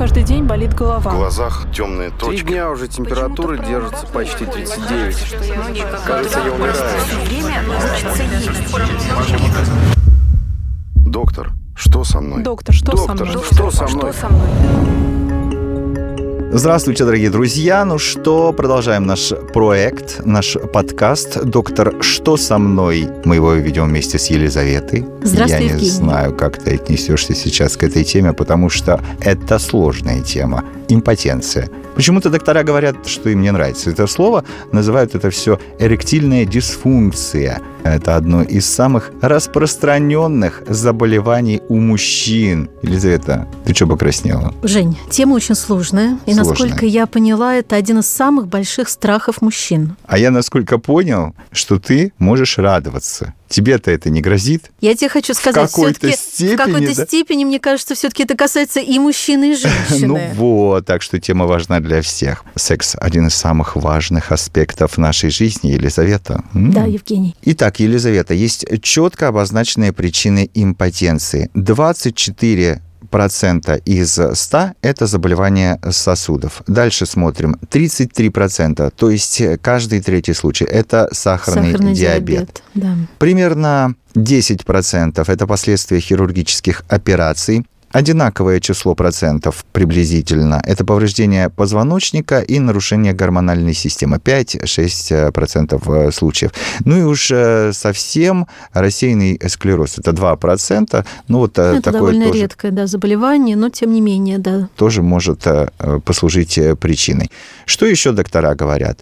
каждый день болит голова. В глазах темные Три точки. дня уже температура держится почти 39. Кажется, я умираю. Доктор, что со мной? Доктор, что со Доктор, мной? что со мной? Здравствуйте, дорогие друзья. Ну что, продолжаем наш проект, наш подкаст «Доктор, что со мной?» Мы его ведем вместе с Елизаветой. Здравствуй, Я не Евгений. знаю, как ты отнесешься сейчас к этой теме, потому что это сложная тема. Импотенция. Почему-то доктора говорят, что им не нравится это слово, называют это все эректильная дисфункция. Это одно из самых распространенных заболеваний у мужчин. Елизавета, ты что покраснела? Жень, тема очень сложная. И, Насколько я поняла, это один из самых больших страхов мужчин. А я, насколько понял, что ты можешь радоваться. Тебе-то это не грозит? Я тебе хочу сказать, какой-то всё-таки степени, в какой-то да? степени, мне кажется, все-таки это касается и мужчины, и женщины. Ну вот, так что тема важна для всех. Секс – один из самых важных аспектов нашей жизни, Елизавета. Да, Евгений. Итак, Елизавета, есть четко обозначенные причины импотенции. 24 процента из 100 – это заболевание сосудов. Дальше смотрим. 33 процента, то есть каждый третий случай – это сахарный, Сахарный диабет. диабет. Да. Примерно 10% это последствия хирургических операций. Одинаковое число процентов приблизительно – это повреждение позвоночника и нарушение гормональной системы. 5-6% случаев. Ну и уж э, совсем рассеянный склероз – это 2%. Ну вот э, Это такое довольно тоже, редкое да, заболевание, но тем не менее, да. тоже может э, послужить э, причиной. Что еще доктора говорят?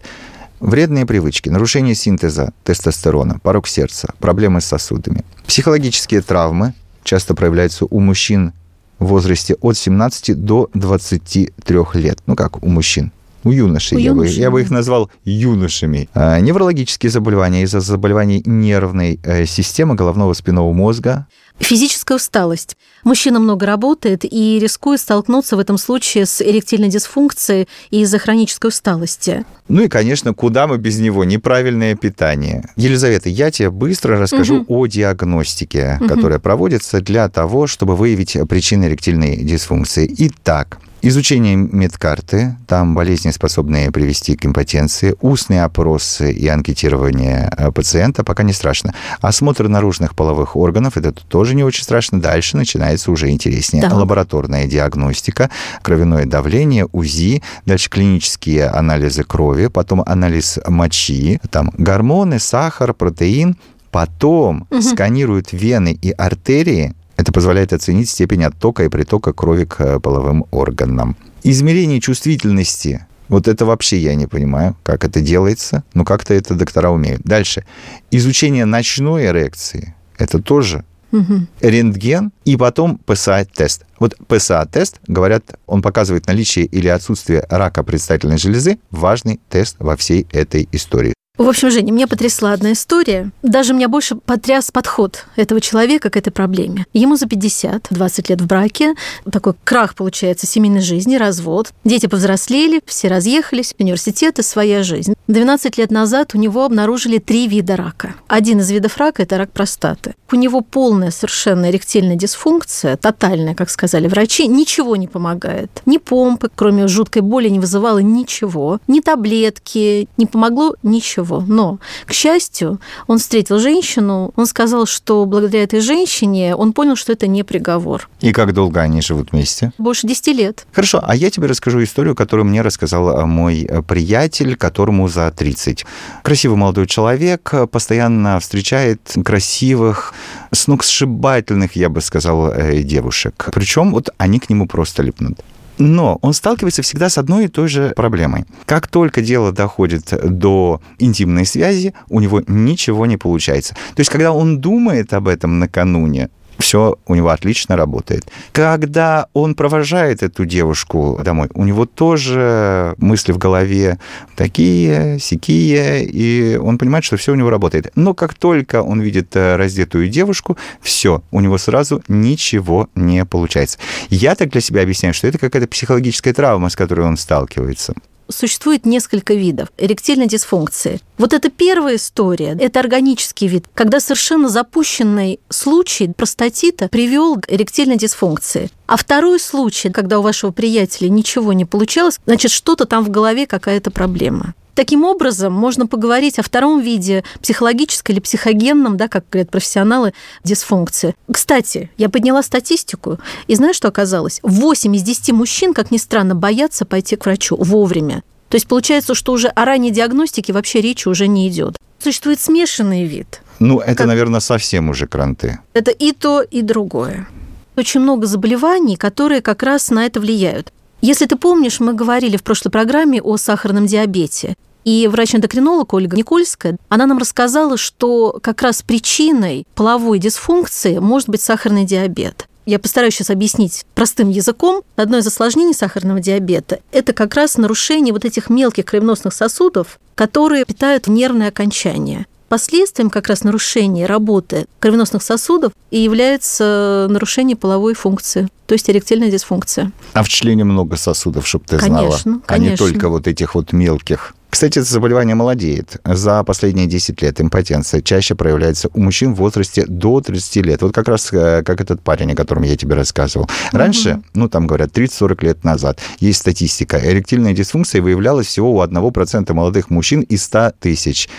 Вредные привычки, нарушение синтеза тестостерона, порог сердца, проблемы с сосудами. Психологические травмы часто проявляются у мужчин в возрасте от 17 до 23 лет. Ну как у мужчин? У юношей. У я, бы, я бы их назвал юношами. А, неврологические заболевания из-за заболеваний нервной э, системы головного спинного мозга, Физическая усталость. Мужчина много работает и рискует столкнуться в этом случае с эректильной дисфункцией из-за хронической усталости. Ну и, конечно, куда мы без него? Неправильное питание. Елизавета, я тебе быстро расскажу Мгм. о диагностике, Мгм. которая проводится для того, чтобы выявить причины эректильной дисфункции. Итак, Изучение медкарты, там болезни, способные привести к импотенции, устные опросы и анкетирование э, пациента пока не страшно. Осмотр наружных половых органов, это тоже не очень страшно. Дальше начинается уже интереснее. Да. Лабораторная диагностика, кровяное давление, УЗИ, дальше клинические анализы крови, потом анализ мочи, там гормоны, сахар, протеин, потом Мгм. сканируют вены и артерии, это позволяет оценить степень оттока и притока крови к э, половым органам. Измерение чувствительности. Вот это вообще я не понимаю, как это делается, но как-то это доктора умеют. Дальше. Изучение ночной эрекции. Это тоже Мгм. рентген и потом ПСА-тест. Вот ПСА-тест, говорят, он показывает наличие или отсутствие рака предстательной железы. Важный тест во всей этой истории. В общем, Женя, меня потрясла одна история. Даже меня больше потряс подход этого человека к этой проблеме. Ему за 50, 20 лет в браке, такой крах, получается, семейной жизни, развод. Дети повзрослели, все разъехались, университеты, своя жизнь. 12 лет назад у него обнаружили три вида рака. Один из видов рака – это рак простаты. У него полная совершенно эректильная дисфункция, тотальная, как сказали врачи, ничего не помогает. Ни помпы, кроме жуткой боли, не вызывало ничего, ни таблетки, не помогло ничего. Но, к счастью, он встретил женщину, он сказал, что благодаря этой женщине он понял, что это не приговор. И как долго они живут вместе? Больше 10 лет. Хорошо, а я тебе расскажу историю, которую мне рассказал э, мой э, приятель, которому за 30. Красивый молодой человек, э, постоянно встречает красивых, сногсшибательных, я бы сказал, э, девушек. Причем вот они к нему просто липнут. Но он сталкивается всегда с одной и той же проблемой. Как только дело доходит до интимной связи, у него ничего не получается. То есть, когда он думает об этом накануне, все у него отлично работает. Когда он провожает эту девушку домой, у него тоже мысли в голове такие, сякие, и он понимает, что все у него работает. Но как только он видит э, раздетую девушку, все, у него сразу ничего не получается. Я так для себя объясняю, что это какая-то психологическая травма, с которой он сталкивается. Существует несколько видов эректильной дисфункции. Вот это первая история, это органический вид, когда совершенно запущенный случай простатита привел к эректильной дисфункции. А второй случай, когда у вашего приятеля ничего не получалось, значит, что-то там в голове, какая-то проблема. Таким образом, можно поговорить о втором виде психологической или психогенном, да, как говорят профессионалы, дисфункции. Кстати, я подняла статистику, и знаешь, что оказалось? 8 из 10 мужчин, как ни странно, боятся пойти к врачу вовремя. То есть получается, что уже о ранней диагностике вообще речи уже не идет. Существует смешанный вид. Ну, это, как... наверное, совсем уже кранты. Это и то, и другое. Очень много заболеваний, которые как раз на это влияют. Если ты помнишь, мы говорили в прошлой программе о сахарном диабете. И врач-эндокринолог Ольга Никольская, она нам рассказала, что как раз причиной половой дисфункции может быть сахарный диабет. Я постараюсь сейчас объяснить простым языком. Одно из осложнений сахарного диабета – это как раз нарушение вот этих мелких кровеносных сосудов, которые питают нервные окончания. Последствием как раз нарушения работы кровеносных сосудов и является нарушение половой функции, то есть эректильная дисфункция. А в члене много сосудов, чтобы ты конечно, знала, конечно. а не только вот этих вот мелких. Кстати, это заболевание молодеет. За последние 10 лет импотенция чаще проявляется у мужчин в возрасте до 30 лет. Вот как раз э, как этот парень, о котором я тебе рассказывал. Раньше, угу. ну там говорят, 30-40 лет назад, есть статистика, эректильная дисфункция выявлялась всего у 1% молодых мужчин из 100 тысяч.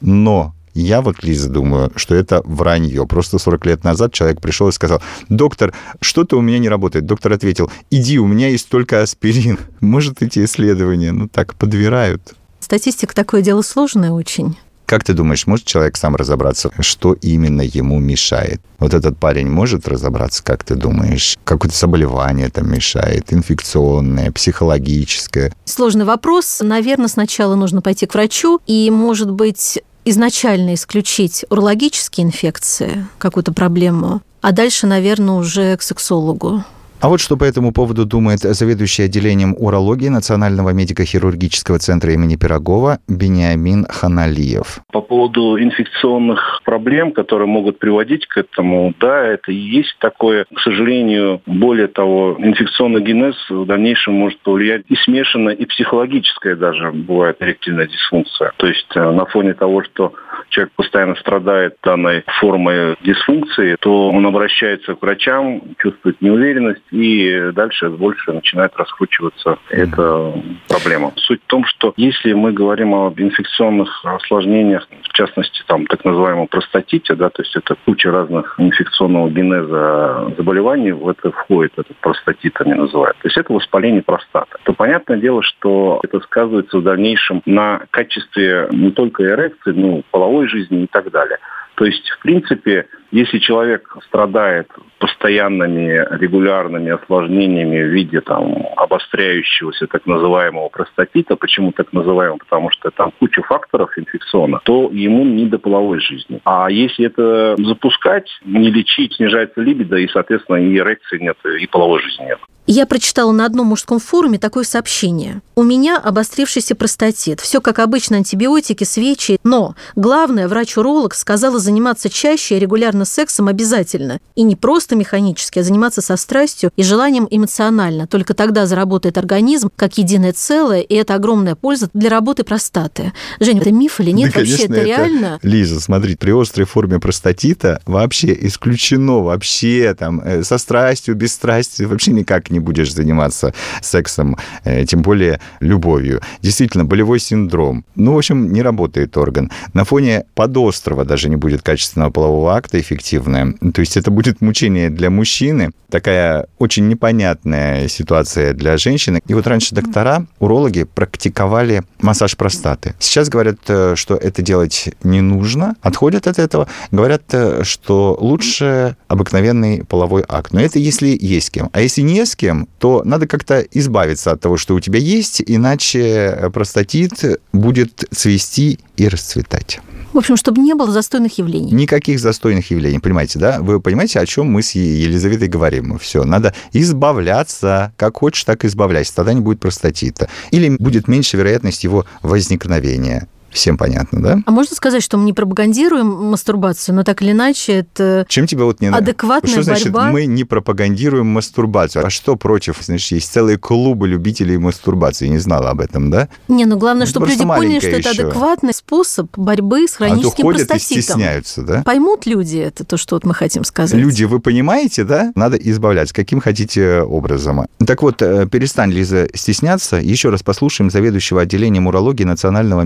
Но я вот, Лиза, думаю, что это вранье. Просто 40 лет назад человек пришел и сказал, доктор, что-то у меня не работает. Доктор ответил, иди, у меня есть только аспирин. Может, эти исследования, ну так, подбирают. Статистика такое дело сложное очень. Как ты думаешь, может человек сам разобраться, что именно ему мешает? Вот этот парень может разобраться, как ты думаешь? Какое-то заболевание там мешает, инфекционное, психологическое? Сложный вопрос. Наверное, сначала нужно пойти к врачу, и, может быть, изначально исключить урологические инфекции, какую-то проблему, а дальше, наверное, уже к сексологу. А вот что по этому поводу думает заведующий отделением урологии Национального медико-хирургического центра имени Пирогова Бениамин Ханалиев. По поводу инфекционных проблем, которые могут приводить к этому, да, это и есть такое. К сожалению, более того, инфекционный генез в дальнейшем может повлиять и смешанно, и психологическая даже бывает эректильная дисфункция. То есть э, на фоне того, что человек постоянно страдает данной формой дисфункции, то он обращается к врачам, чувствует неуверенность, и дальше больше начинает раскручиваться эта проблема. Суть в том, что если мы говорим об инфекционных осложнениях, в частности, там, так называемом простатите, да, то есть это куча разных инфекционного генеза заболеваний, в это входит, этот простатит они называют. То есть это воспаление простаты. То понятное дело, что это сказывается в дальнейшем на качестве не только эрекции, но половой жизни и так далее. То есть, в принципе, если человек страдает постоянными регулярными осложнениями в виде там, обостряющегося так называемого простатита, почему так называемого, потому что там куча факторов инфекционных, то ему не до половой жизни. А если это запускать, не лечить, снижается либидо, и, соответственно, и эрекции нет, и половой жизни нет. Я прочитала на одном мужском форуме такое сообщение. У меня обострившийся простатит. Все как обычно, антибиотики, свечи. Но главное, врач-уролог сказала заниматься чаще и регулярно сексом обязательно. И не просто механически, а заниматься со страстью и желанием эмоционально. Только тогда заработает организм как единое целое, и это огромная польза для работы простаты. Женя, это миф или нет? Да, вообще конечно, это реально? Лиза, смотри, при острой форме простатита вообще исключено, вообще там э, со страстью, без страсти, вообще никак не будешь заниматься сексом, э, тем более любовью. Действительно, болевой синдром. Ну, в общем, не работает орган. На фоне подострова даже не будет качественного полового акта эффективное. То есть это будет мучение для мужчины, такая очень непонятная ситуация для женщины. И вот раньше доктора, урологи практиковали массаж простаты. Сейчас говорят, э, что это делать не нужно, отходят от этого, говорят, э, что лучше обыкновенный половой акт. Но это если есть с кем. А если не с кем, то надо как-то избавиться от того, что у тебя есть, иначе простатит будет цвести и расцветать. В общем, чтобы не было застойных явлений. Никаких застойных явлений, понимаете, да? Вы понимаете, о чем мы с Елизаветой говорим? Все, надо избавляться. Как хочешь, так избавляйся. Тогда не будет простатита. Или будет меньше вероятность его возникновения. Всем понятно, да? А можно сказать, что мы не пропагандируем мастурбацию, но так или иначе это Чем тебе вот не адекватная Что значит борьба? мы не пропагандируем мастурбацию? А что против? Значит, есть целые клубы любителей мастурбации. Не знала об этом, да? Не, ну главное, Ну, чтобы люди поняли, что это еще. адекватный способ борьбы с А то хроническим ходят и простатитом. стесняются, да? Поймут люди это, то, что вот мы хотим сказать. Люди, вы понимаете, да? Надо избавляться, каким хотите образом. Так вот, э, перестань, Лиза, стесняться. Еще раз послушаем заведующего отделением урологии Национального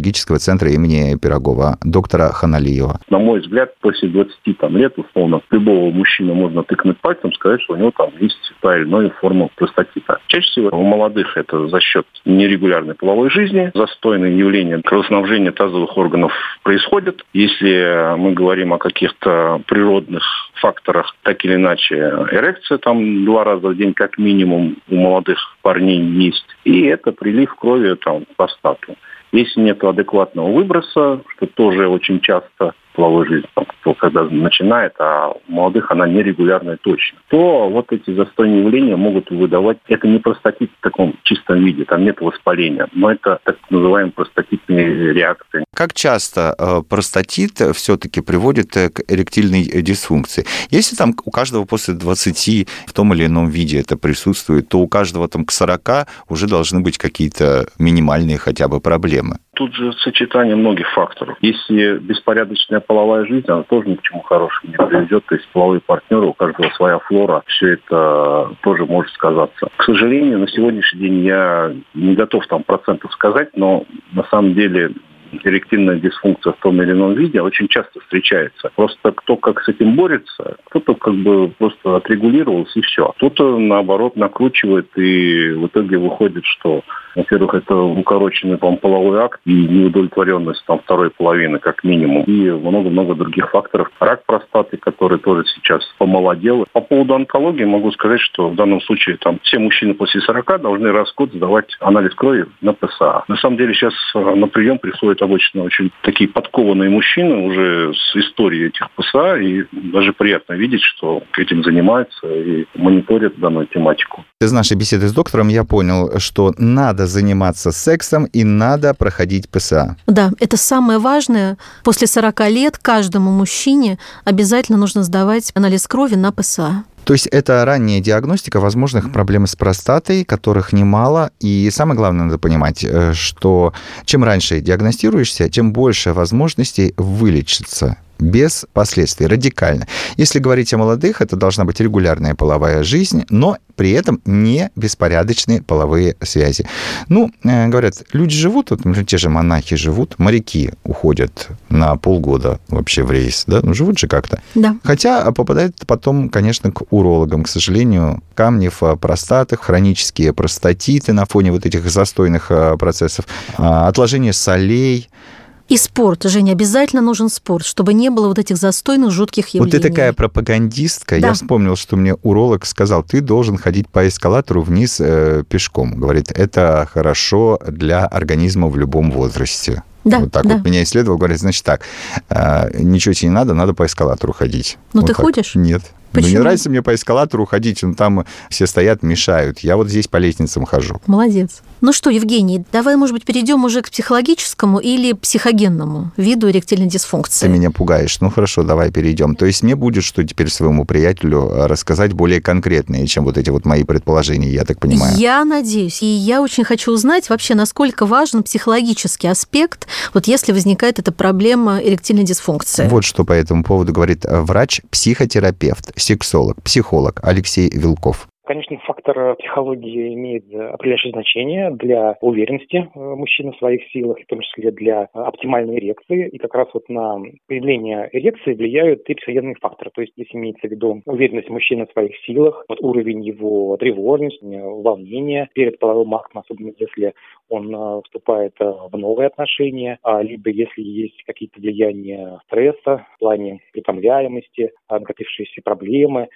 медико-хирургического центра имени Пирогова, доктора Ханалиева. На мой взгляд, после 20 там, лет, условно, любого мужчины можно тыкнуть пальцем, сказать, что у него там есть та или иная форма простатита. Чаще всего у молодых это за счет нерегулярной половой жизни, застойные явления кровоснабжения тазовых органов происходят. Если мы говорим о каких-то природных факторах, так или иначе, эрекция там два раза в день как минимум у молодых парней есть. И это прилив крови там, в простату. Если нет адекватного выброса, что тоже очень часто половой жизнь, там, кто когда начинает, а у молодых она нерегулярная точно, то вот эти застойные явления могут выдавать, это не простатит в таком чистом виде, там нет воспаления, но это так называемые простатитные реакции. Как часто э, простатит все-таки приводит э, к эректильной э, дисфункции? Если там у каждого после 20 в том или ином виде это присутствует, то у каждого там к 40 уже должны быть какие-то минимальные хотя бы проблемы. Тут же сочетание многих факторов. Если беспорядочная половая жизнь, она тоже ни к чему хорошему не приведет. То есть половые партнеры, у каждого своя флора, все это тоже может сказаться. К сожалению, на сегодняшний день я не готов там процентов сказать, но на самом деле эректильная дисфункция в том или ином виде очень часто встречается. Просто кто как с этим борется, кто-то как бы просто отрегулировался и все. Кто-то, наоборот, накручивает и в итоге выходит, что, во-первых, это укороченный там, половой акт и неудовлетворенность там, второй половины как минимум. И много-много других факторов. Рак простаты, который тоже сейчас помолодел. По поводу онкологии могу сказать, что в данном случае там все мужчины после 40 должны раз в год сдавать анализ крови на ПСА. На самом деле сейчас э, на прием приходят обычно очень такие подкованные мужчины уже с историей этих ПСА, и даже приятно видеть, что этим занимаются и мониторят данную тематику. Из нашей беседы с доктором я понял, что надо заниматься сексом и надо проходить ПСА. Да, это самое важное. После 40 лет каждому мужчине обязательно нужно сдавать анализ крови на ПСА. То есть это ранняя диагностика возможных проблем с простатой, которых немало. И самое главное, надо понимать, э, что чем раньше диагностируешься, тем больше возможностей вылечиться без последствий, радикально. Если говорить о молодых, это должна быть регулярная половая жизнь, но при этом не беспорядочные половые связи. Ну, э, говорят, люди живут, вот, те же монахи живут, моряки уходят на полгода вообще в рейс, да, ну живут же как-то. Да. Хотя попадают потом, конечно, к урологам, к сожалению, камни в простатах, хронические простатиты на фоне вот этих застойных э, процессов, отложение солей. И спорт, Женя, обязательно нужен спорт, чтобы не было вот этих застойных, жутких явлений. Вот ты такая пропагандистка. Да. Я вспомнил, что мне уролог сказал, ты должен ходить по эскалатору вниз э, пешком. Говорит, это хорошо для организма в любом возрасте. Да, вот так да. вот меня исследовал, говорит, значит так, э, ничего тебе не надо, надо по эскалатору ходить. Ну, Вот ты так. ходишь? Нет. Ну, не Почему? нравится мне по эскалатору ходить, ну, там все стоят, мешают. Я вот здесь по лестницам хожу. Молодец. Ну что, Евгений, давай, может быть, перейдем уже к психологическому или психогенному виду эректильной дисфункции. Ты меня пугаешь. Ну хорошо, давай перейдем. То есть мне будет что теперь своему приятелю э, рассказать более конкретные, чем вот эти вот мои предположения, я так понимаю. Я надеюсь, и я очень хочу узнать вообще, насколько важен психологический аспект, вот если возникает эта проблема эректильной дисфункции. Вот что по этому поводу говорит э, врач-психотерапевт, сексолог, психолог Алексей Вилков. Конечно, фактор э, психологии имеет э, определяющее значение для уверенности э, мужчины в своих силах, в том числе для оптимальной эрекции. И как раз вот на появление эрекции влияют и психогенные факторы. То есть здесь имеется в виду уверенность мужчины в своих силах, вот уровень его тревожности, волнения перед половым актом, особенно если он э, вступает э, в новые отношения, а, либо если есть какие-то влияния стресса в плане притомляемости, а, накопившиеся проблемы,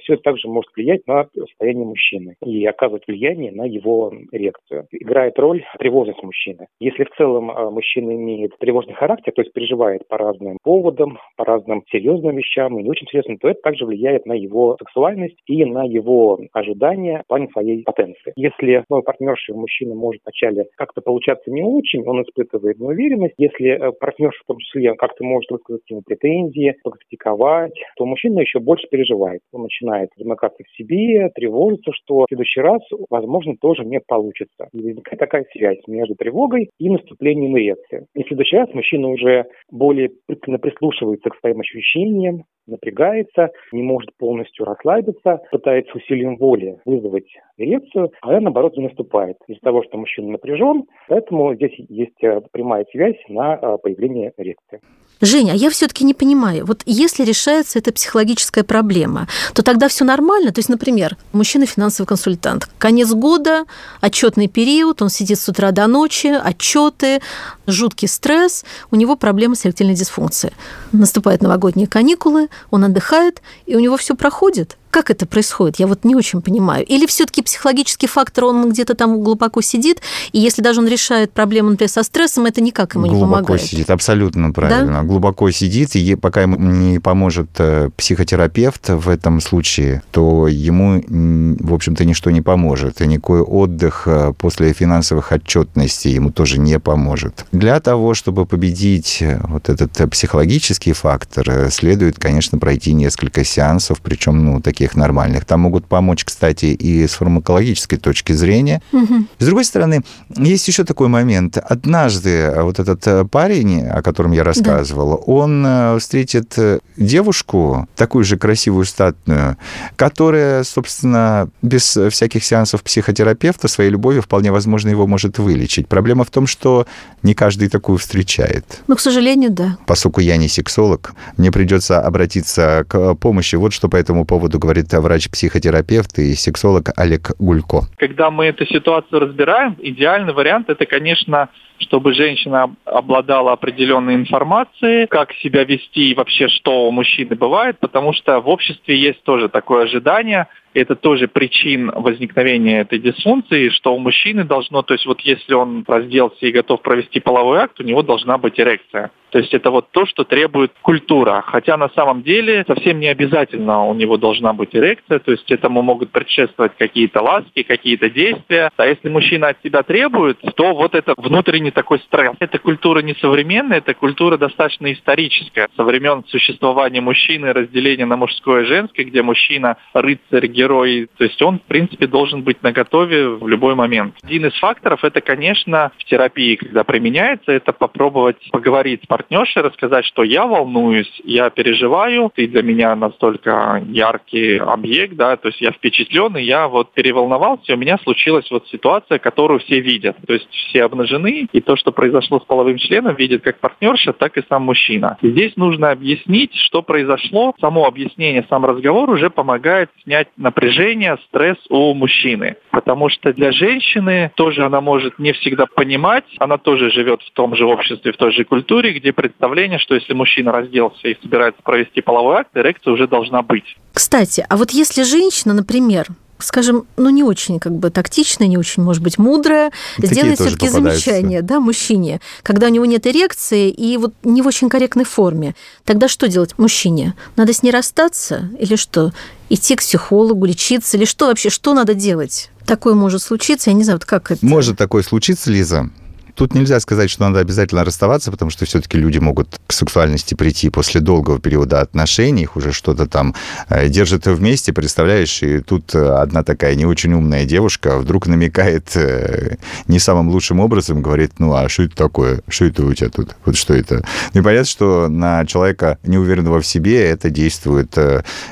все это также может влиять на состояние мужчины и оказывать влияние на его эрекцию. Играет роль тревожность мужчины. Если в целом мужчина имеет тревожный характер, то есть переживает по разным поводам, по разным серьезным вещам и не очень серьезным, то это также влияет на его сексуальность и на его ожидания в плане своей потенции. Если новый партнерши мужчина может вначале деле как-то получаться не очень, он испытывает неуверенность. Если э, партнер в том числе как-то может высказать ему претензии, покритиковать, то мужчина еще больше переживает. Он начинает замыкаться в себе, тревожиться, что в следующий раз, возможно, тоже не получится. И возникает такая связь между тревогой и наступлением эрекции. И в следующий раз мужчина уже более прислушивается к своим ощущениям, напрягается, не может полностью расслабиться, пытается усилием воли вызвать эрекцию, а она, наоборот, не наступает из-за того, что мужчина напряжен, поэтому здесь есть э, прямая связь на э, появление эрекции. Женя, а я все-таки не понимаю, вот если решается эта психологическая проблема, то тогда все нормально. То есть, например, мужчина финансовый консультант, конец года, отчетный период, он сидит с утра до ночи, отчеты, жуткий стресс, у него проблемы с эректильной дисфункцией. Наступают новогодние каникулы, он отдыхает, и у него все проходит. Как это происходит? Я вот не очень понимаю. Или все-таки психологический фактор, он где-то там глубоко сидит, и если даже он решает проблему, например, со стрессом, это никак ему глубоко не помогает. Глубоко сидит, абсолютно правильно. Да? Глубоко сидит, и пока ему не поможет э, психотерапевт в этом случае, то ему, в общем-то, ничто не поможет. И никакой отдых э, после финансовых отчетностей ему тоже не поможет. Для того, чтобы победить э, вот этот психологический фактор, следует, конечно, пройти несколько сеансов, причем, ну, такие таких нормальных. Там могут помочь, кстати, и с фармакологической точки зрения. Угу. С другой стороны, есть еще такой момент. Однажды вот этот э, парень, о котором я рассказывал, да. он э, встретит э, девушку, такую же красивую, статную, которая, собственно, без всяких сеансов психотерапевта своей любовью вполне возможно его может вылечить. Проблема в том, что не каждый такую встречает. Ну, к сожалению, да. Поскольку я не сексолог, мне придется обратиться к помощи. Вот что по этому поводу говорит говорит врач-психотерапевт и сексолог Олег Гулько. Когда мы эту ситуацию разбираем, идеальный вариант это, конечно, чтобы женщина обладала определенной информацией, как себя вести и вообще что у мужчины бывает, потому что в обществе есть тоже такое ожидание, это тоже причин возникновения этой дисфункции, что у мужчины должно, то есть вот если он разделся и готов провести половой акт, у него должна быть эрекция. То есть это вот то, что требует культура. Хотя на самом деле совсем не обязательно у него должна быть эрекция, то есть этому могут предшествовать какие-то ласки, какие-то действия. А если мужчина от тебя требует, то вот это внутренний такой стресс. Эта культура не современная, это культура достаточно историческая. Со времен существования мужчины, разделения на мужское и женское, где мужчина рыцарь, герой, то есть он, в принципе, должен быть наготове в любой момент. Один из факторов, это, конечно, в терапии, когда применяется, это попробовать поговорить с партнершей, рассказать, что я волнуюсь, я переживаю, ты для меня настолько яркий объект, да, то есть я впечатлен, и я вот переволновался, у меня случилась вот ситуация, которую все видят. То есть все обнажены, и то, что произошло с половым членом, видит как партнерша, так и сам мужчина. И здесь нужно объяснить, что произошло. Само объяснение, сам разговор уже помогает снять на напряжение, стресс у мужчины. Потому что для женщины тоже она может не всегда понимать, она тоже живет в том же обществе, в той же культуре, где представление, что если мужчина разделся и собирается провести половой акт, эрекция уже должна быть. Кстати, а вот если женщина, например, скажем, ну не очень как бы тактичная, не очень, может быть, мудрая, Такие сделает все-таки замечание, да, мужчине, когда у него нет эрекции и вот не в очень корректной форме. Тогда что делать мужчине? Надо с ней расстаться или что? Идти к психологу, лечиться или что вообще? Что надо делать? Такое может случиться, я не знаю, вот как это. Может такое случиться, Лиза. Тут нельзя сказать, что надо обязательно расставаться, потому что все-таки люди могут к сексуальности прийти после долгого периода отношений, их уже что-то там э, держат вместе, представляешь, и тут э, одна такая не очень умная девушка вдруг намекает э, не самым лучшим образом, говорит, ну а что это такое? Что это у тебя тут? Вот что это? Ну и понятно, что на человека неуверенного в себе это действует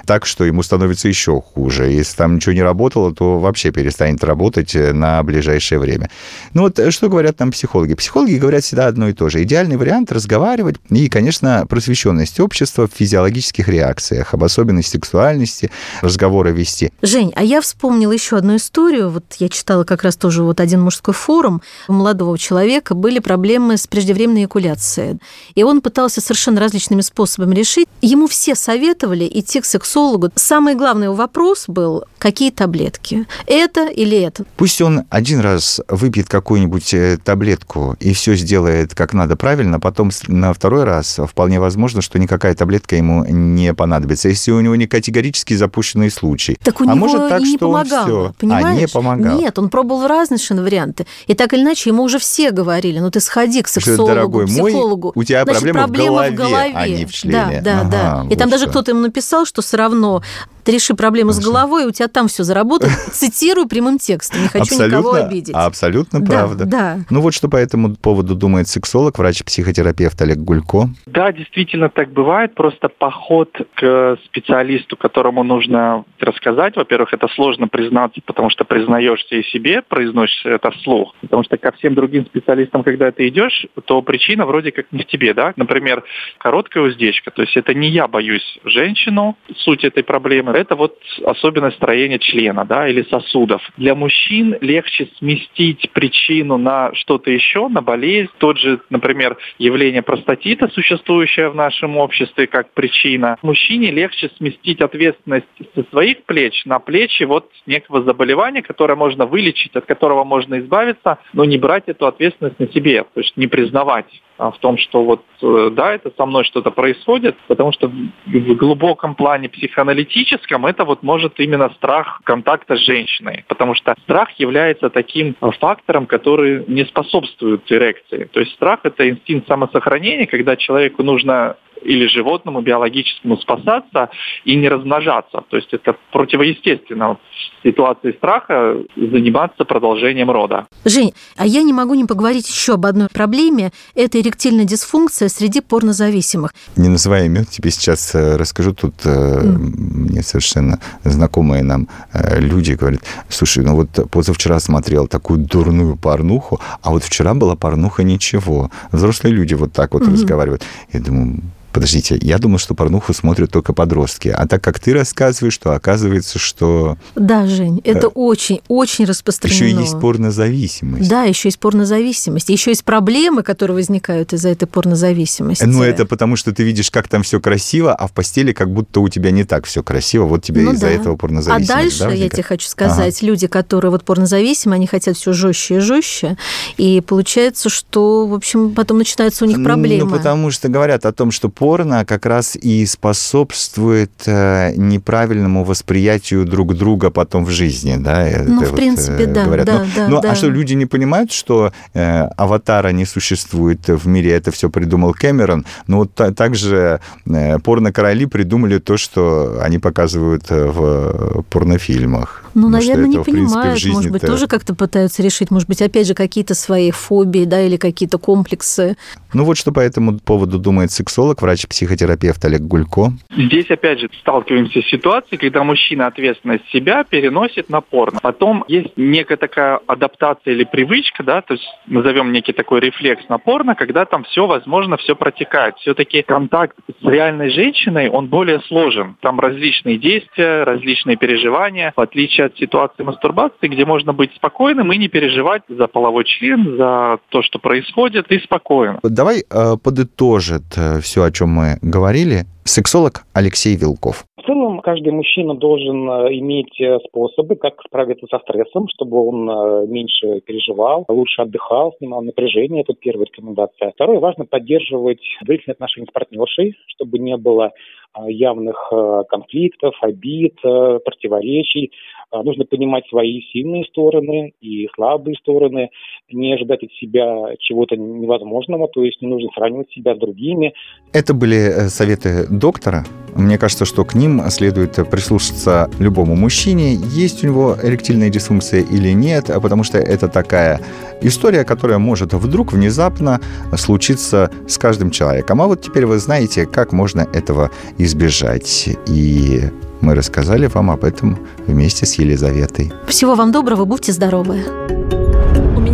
так, что ему становится еще хуже. Если там ничего не работало, то вообще перестанет работать на ближайшее время. Ну вот что говорят нам психологи? Психологи. Психологи говорят всегда одно и то же. Идеальный вариант разговаривать и, конечно, просвещенность общества в физиологических реакциях, об особенности сексуальности, разговоры вести. Жень, а я вспомнила еще одну историю. Вот я читала как раз тоже вот один мужской форум. У молодого человека были проблемы с преждевременной экуляцией. И он пытался совершенно различными способами решить. Ему все советовали идти к сексологу. Самый главный вопрос был, какие таблетки? Это или это? Пусть он один раз выпьет какую-нибудь э, таблетку таблетку и все сделает как надо правильно, потом на второй раз вполне возможно, что никакая таблетка ему не понадобится, если у него не категорически запущенный случай. Так у а него может так, и не что помогало, всё- понимаешь? А, не помогал. Нет, он пробовал разные совершенно варианты. И так или иначе, ему уже все говорили, ну ты сходи к сексологу, дорогой мой, психологу. у тебя Значит, проблема в проблема голове, а не в члене. Да, да, Ага, да. И вот там даже что. кто-то ему написал, что все равно ты реши проблему с Хорошо. головой, у тебя там все заработает. Цитирую прямым текстом, не хочу никого абсолютно, обидеть. абсолютно Да, правда. Да. Ну вот что по этому поводу думает сексолог, врач-психотерапевт Олег Гулько. Да, действительно так бывает. Просто поход к специалисту, которому нужно рассказать, во-первых, это сложно признаться, потому что признаешься и себе, произносишь это вслух. Потому что ко всем другим специалистам, когда ты идешь, то причина вроде как не в тебе, да? Например, короткая уздечка. То есть это не я боюсь женщину, суть этой проблемы. Это вот особенность строения члена, да, или сосудов. Для мужчин легче сместить причину на что-то еще, на болезнь. Тот же, например, явление простатита, существующее в нашем обществе как причина. Мужчине легче сместить ответственность со своих плеч на плечи вот некого заболевания, которое можно вылечить, от которого можно избавиться, но не брать эту ответственность на себе, то есть не признавать в том, что вот э, да, это со мной что-то происходит, потому что в в глубоком плане психоаналитическом это вот может именно страх контакта с женщиной, потому что страх является таким э, фактором, который не способствует эрекции. То есть страх это инстинкт самосохранения, когда человеку нужно или животному биологическому спасаться и не размножаться. То есть это противоестественно в ситуации страха заниматься продолжением рода. Жень, а я не могу не поговорить еще об одной проблеме. Это эректильная дисфункция среди порнозависимых. Не называя имен, тебе сейчас э, расскажу. Тут э, мне совершенно знакомые нам э, люди говорят, слушай, ну вот позавчера смотрел такую дурную порнуху, а вот вчера была порнуха ничего. Взрослые люди вот так вот Мгм. разговаривают. Я думаю, подождите, я думал, что порнуху смотрят только подростки. А так как ты рассказываешь, что оказывается, что Да, Жень, это очень, очень распространено. еще и есть порнозависимость. Да, еще есть порнозависимость. Еще есть проблемы, которые возникают из-за этой порнозависимости. Ну, это потому, что ты видишь, как там все красиво, а в постели как будто у тебя не так все красиво. Вот тебе Ну из-за да. этого А порнозависимость. дальше, да, я тебе хочу сказать, люди, которые вот порнозависимы, они хотят все жестче и жестче, и получается, что, в общем, потом начинаются у них проблемы. Ну, потому что говорят о том, что порно как раз и способствует э, неправильному восприятию друг друга потом в жизни, да? Это Ну, в вот, принципе, э, да, говорят. да, ну, да, ну, да. а что, люди не понимают, что э, аватара не существует в мире, это все придумал Кэмерон? Ну, вот та- также э, порно-короли придумали то, что они показывают э, в порнофильмах. Ну, Потому наверное, не принципе, понимают, может быть, тоже как-то пытаются решить, может быть, опять же, какие-то свои фобии, да, или какие-то комплексы. Ну, вот что по этому поводу думает сексолог, врач-психотерапевт Олег Гулько. Здесь, опять же, сталкиваемся с ситуацией, когда мужчина ответственность себя переносит на порно. Потом есть некая такая адаптация или привычка, да, то есть назовем некий такой рефлекс на порно, когда там все возможно, все протекает. Все-таки контакт с реальной женщиной, он более сложен. Там различные действия, различные переживания, в отличие от ситуации мастурбации, где можно быть спокойным и не переживать за половой член, за то, что происходит, и спокойно. Давай э, подытожит все, о чем мы говорили, сексолог Алексей Вилков. В целом, каждый мужчина должен э, иметь э, способы, как справиться со стрессом, чтобы он э, меньше переживал, лучше отдыхал, снимал напряжение. Это первая рекомендация. Второе, важно поддерживать длительные отношения с партнершей, чтобы не было э, явных э, конфликтов, обид, э, противоречий. А, Нужно понимать свои сильные стороны и слабые стороны, не ожидать от себя чего-то невозможного, то есть не нужно сравнивать себя с другими, Это были э, советы доктора. Мне кажется, что к ним следует прислушаться любому мужчине, есть у него эректильная дисфункция или нет, потому что это такая история, которая может вдруг внезапно случиться с каждым человеком. А вот теперь вы знаете, как можно этого избежать. И мы рассказали вам об этом вместе с Елизаветой. Всего вам доброго, будьте здоровы.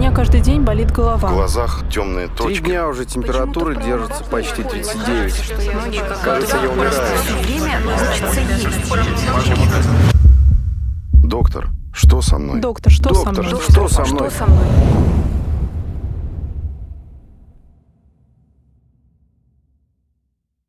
Меня каждый день болит В голова. глазах темные Три точки. дня уже температура держится почти 39. Кажется, я умираю. Доктор, что со мной? Доктор, что со Доктор, мной? что со мной?